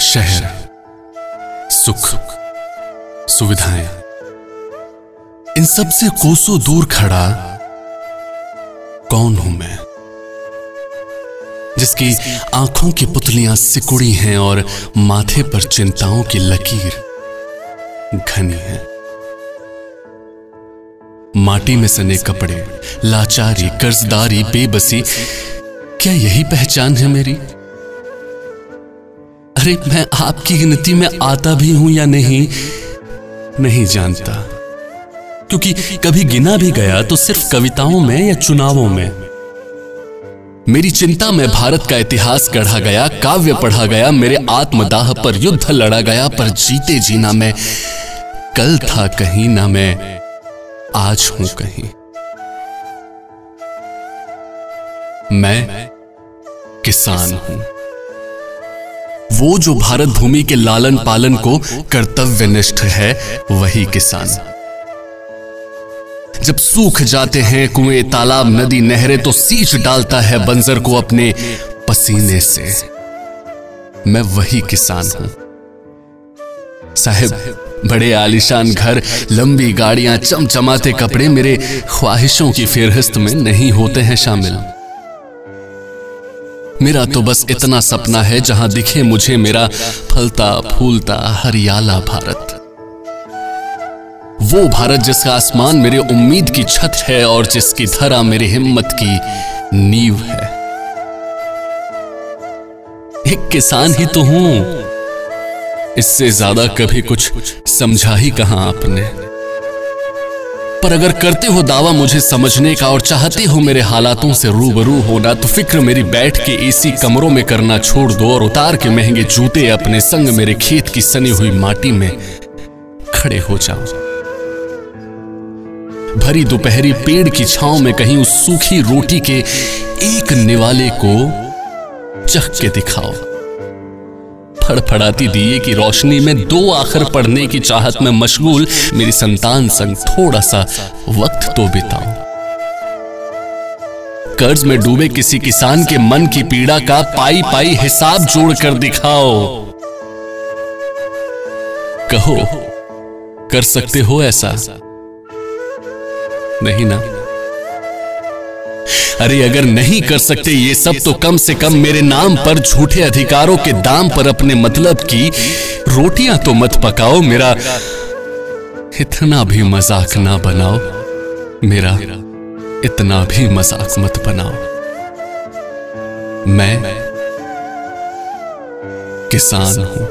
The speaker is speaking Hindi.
शहर, सुख, सुविधाएँ। इन सबसे कोसों दूर खड़ा कौन हूँ मैं? जिसकी आँखों की पुतलियाँ सिकुड़ी हैं और माथे पर चिंताओं की लकीर घनी है। माटी में सने कपड़े, लाचारी, कर्जदारी, बेबसी, क्या यही पहचान है मेरी? अरे मैं आपकी गिनती में आता भी हूँ या नहीं नहीं जानता। क्योंकि कभी गिना भी गया तो सिर्फ़ कविताओं में या चुनावों में। मेरी चिंता में भारत का इतिहास गढ़ा गया, काव्य पढ़ा गया, मेरे आत्मदाह पर युद्ध लड़ा गया, पर जीते जीना मैं। कल था कहीं ना मैं, आज हूँ कहीं। मैं किसान हूँ। वो जो भारत भूमि के लालन पालन को कर्तव्यनिष्ठ है, वही किसान। जब सूख जाते हैं कुएँ, तालाब, नदी, नहरें तो सींच डालता है बंजर को अपने पसीने से। मैं वही किसान हूँ। साहेब, बड़े आलिशान घर, लंबी गाड़ियाँ, चमचमाते कपड़े मेरे ख्वाहिशों की फेरहिस्त में नहीं होते हैं शामिल। मेरा तो बस इतना सपना है जहाँ दिखे मुझे मेरा फलता फूलता हरियाला भारत। वो भारत जिसका आसमान मेरे उम्मीद की छत है और जिसकी धरा मेरी हिम्मत की नींव है। एक किसान ही तो हूँ। इससे ज़्यादा कभी कुछ समझा ही कहा आपने। पर अगर करते हो दावा मुझे समझने का और चाहते हो मेरे हालातों से रूबरू होना तो फ़िक्र मेरी बैठ के एसी कमरों में करना छोड़ दो और उतार के महँगे जूते अपने संग मेरे खेत की सनी हुई माटी में खड़े हो जाओ। भरी दोपहरी पेड़ की छांव में कहीं उस सूखी रोटी के एक निवाले को चख के दिखाओ। फड़फड़ाती दिए की रोशनी में दो आखिर पढ़ने की चाहत में मशगूल मेरी संतान संग थोड़ा सा वक्त तो बिताओ कर्ज में डूबे किसी किसान के मन की पीड़ा का पाई पाई हिसाब जोड़कर दिखाओ। कहो, कर सकते हो ऐसा? नहीं ना? अरे अगर नहीं कर सकते ये सब तो कम से कम मेरे नाम पर झूठे अधिकारों के दाम पर अपने मतलब की रोटियाँ तो मत पकाओ, मेरा इतना भी मज़ाक ना बनाओ, मेरा इतना भी मज़ाक मत बनाओ। मैं किसान हूँ।